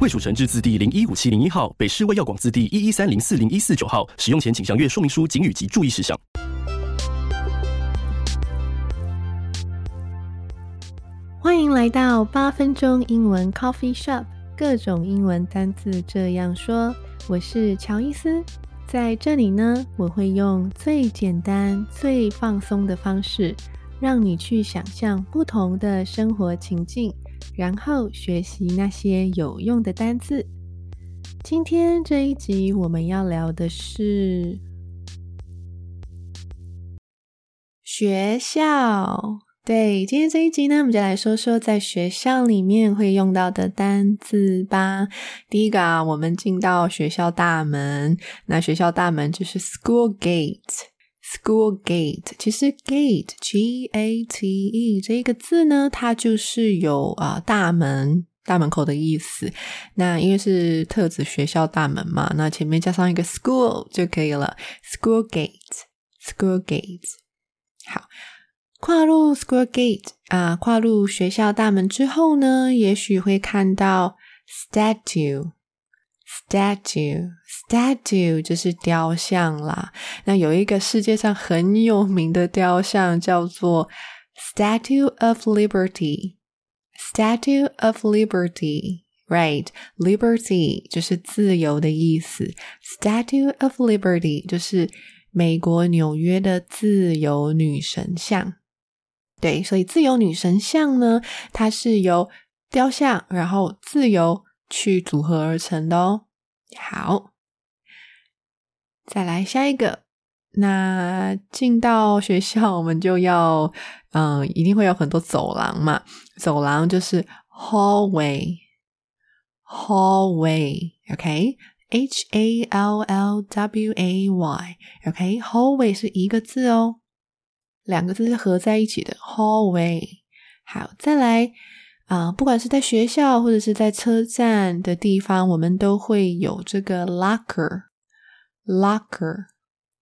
卫蜀成字字第零一五七零一号，北市卫药广字第一一三零四零一四九号。使用前请详阅说明书、警语及注意事项。欢迎来到八分钟英文 Coffee Shop，各种英文单字这样说。我是乔伊斯，在这里呢，我会用最简单、最放松的方式，让你去想象不同的生活情境，然后学习那些有用的单字。今天这一集我们要聊的是学校。对，今天这一集呢，我们就来说说在学校里面会用到的单字吧。第一个啊，我们进到学校大门，那学校大门就是 school gate School gate。其实 gate，g a t e 这个字呢，它就是有啊大门、大门口的意思。那因为是特指学校大门嘛，那前面加上一个 school 就可以了，school gate，school gate。好。跨入 school gate 啊，跨入学校大门之后呢，也许会看到 statue statue statue 就是雕像啦。那有一个世界上很有名的雕像叫做 Statue of Liberty，Statue of Liberty，right？Liberty 就是自由的意思，Statue of Liberty 就是美国纽约的自由女神像。对，所以自由女神像呢，它是由雕像然后自由去组合而成的哦。好，再来下一个。那进到学校，我们就要，嗯，一定会有很多走廊嘛。走廊就是 hallway，hallway，OK，H A L L W A Y，OK，hallway 是一个字哦。两个字是合在一起的，hallway。好，再来啊，不管是在学校或者是在车站的地方，我们都会有这个 locker，locker。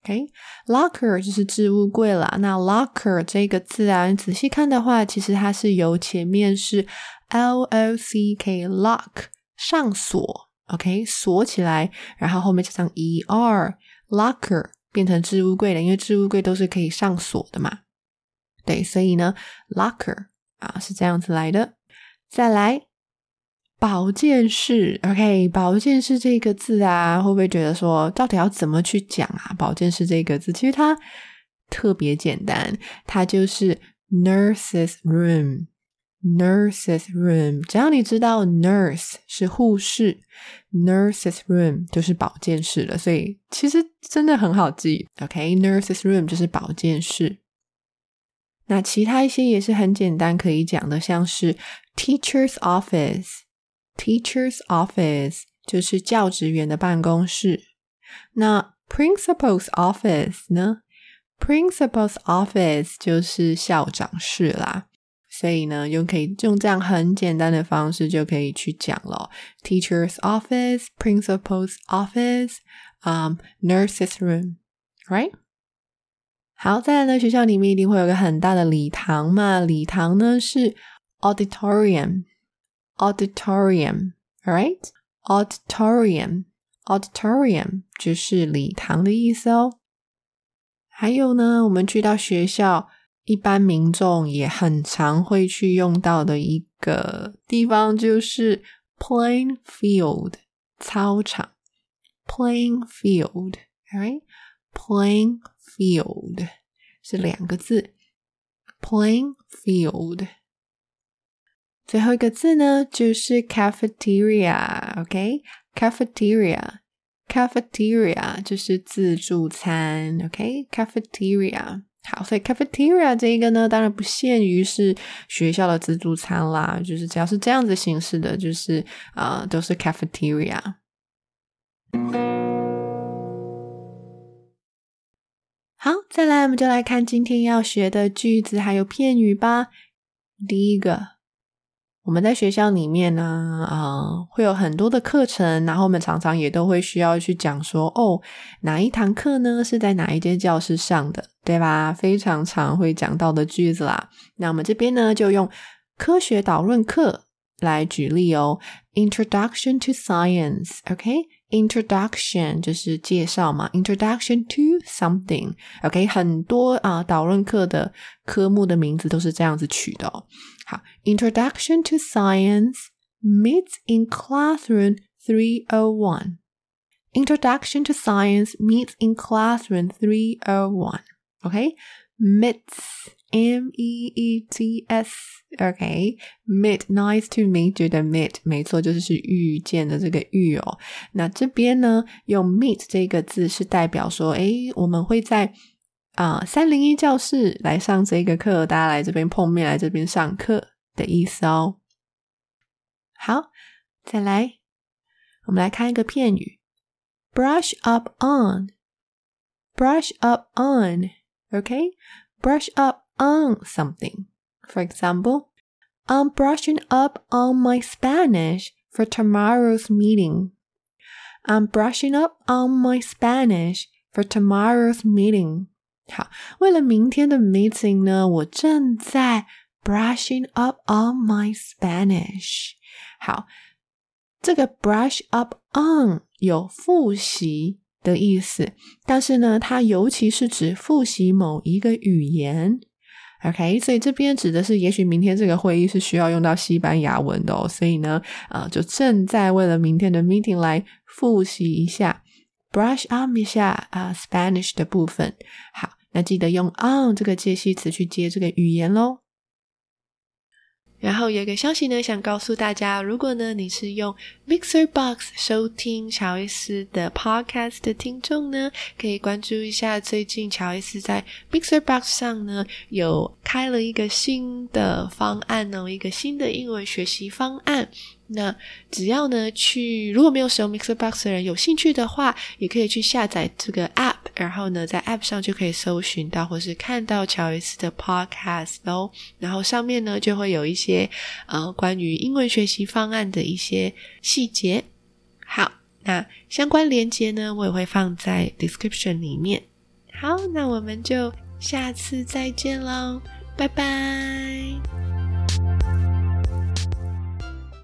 OK，locker 就是置物柜啦。那 locker 这个字啊，你仔细看的话，其实它是由前面是 l o c k lock 上锁，OK，锁起来，然后后面加上 e r locker。变成置物柜了，因为置物柜都是可以上锁的嘛。对，所以呢，locker 啊是这样子来的。再来，保健室，OK，保健室这个字啊，会不会觉得说，到底要怎么去讲啊？保健室这个字，其实它特别简单，它就是 nurses room。Nurses room，只要你知道 nurse 是护士，nurses room 就是保健室了，所以其实真的很好记。OK，nurses room 就是保健室。那其他一些也是很简单可以讲的，像是 teacher's office，teacher's office 就是教职员的办公室。那 principal's office 呢？principal's office 就是校长室啦。所以呢，用可以用这样很简单的方式就可以去讲了。Teacher's office, principal's office, um, nurse's room, right? 好，再来呢，学校里面一定会有个很大的礼堂嘛。礼堂呢是 auditorium, auditorium, right? Auditorium, auditorium 就是礼堂的意思哦。还有呢，我们去到学校。一般民众也很常会去用到的一个地方就是 playing field 操场 playing field，right？playing field 是两个字，playing field。 最后一个字呢就是 cafeteria okcafeteria cafeteria 就是自助餐 okcafeteria 好所以 cafeteria 这一个呢当然不限于是学校的自助餐啦就是只要是这样子形式的就是啊都是 cafeteria 好再来我们就来看今天要学的句子还有片语吧。第一个我们在学校里面呢，啊，会有很多的课程，然后我们常常也都会需要去讲说，哦，哪一堂课呢是在哪一间教室上的，对吧？非常常会讲到的句子啦。那我们这边呢，就用科学导论课来举例哦。Introduction to Science，OK。Introduction 就是介绍嘛，Introduction to something，OK，很多啊导论课的科目的名字都是这样子取的哦。好，Introduction to Science meets in classroom three o one。Introduction to Science meets in classroom three o one，OK，meets。 M E E T S，OK，meet，nice to meet，觉得 meet 没错，就是是遇见的这个遇哦。那这边呢，用 meet 这个字是代表说，诶，我们会在啊三零一教室来上这个课，大家来这边碰面，来这边上课的意思哦。好，再来，我们来看一个片语，brush up on，brush up on，OK，brush up。on something. For example, I'm brushing up on my Spanish for tomorrow's meeting. I'm brushing up on my Spanish for tomorrow's meeting. 好，为了明天的 meeting 呢，我正在 brushing up on my Spanish。好，这个 brush up on 有复习的意思，但是呢，它尤其是指复习某一个语言。 OK，所以这边指的是，也许明天这个会议是需要用到西班牙文的哦，所以呢，呃，就正在为了明天的 meeting 来复习一下，brush up 一下啊 Spanish 的部分。好，那记得用 on 这个介系词去接这个语言喽。然后有一个消息呢，想告诉大家，如果呢你是用 Mixer Box 收听乔伊斯的 Podcast 的听众呢，可以关注一下最近乔伊斯在 Mixer Box 上呢有开了一个新的方案哦，一个新的英文学习方案。那只要呢去，如果没有使用 Mixer Box 的人有兴趣的话，也可以去下载这个 App，然后呢在 App 上就可以搜寻到或是看到乔伊斯的 Podcast 哦。然后上面呢就会有一些呃关于英文学习方案的一些细节。好，那相关链接呢我也会放在 Description 里面。好，那我们就下次再见喽，拜拜。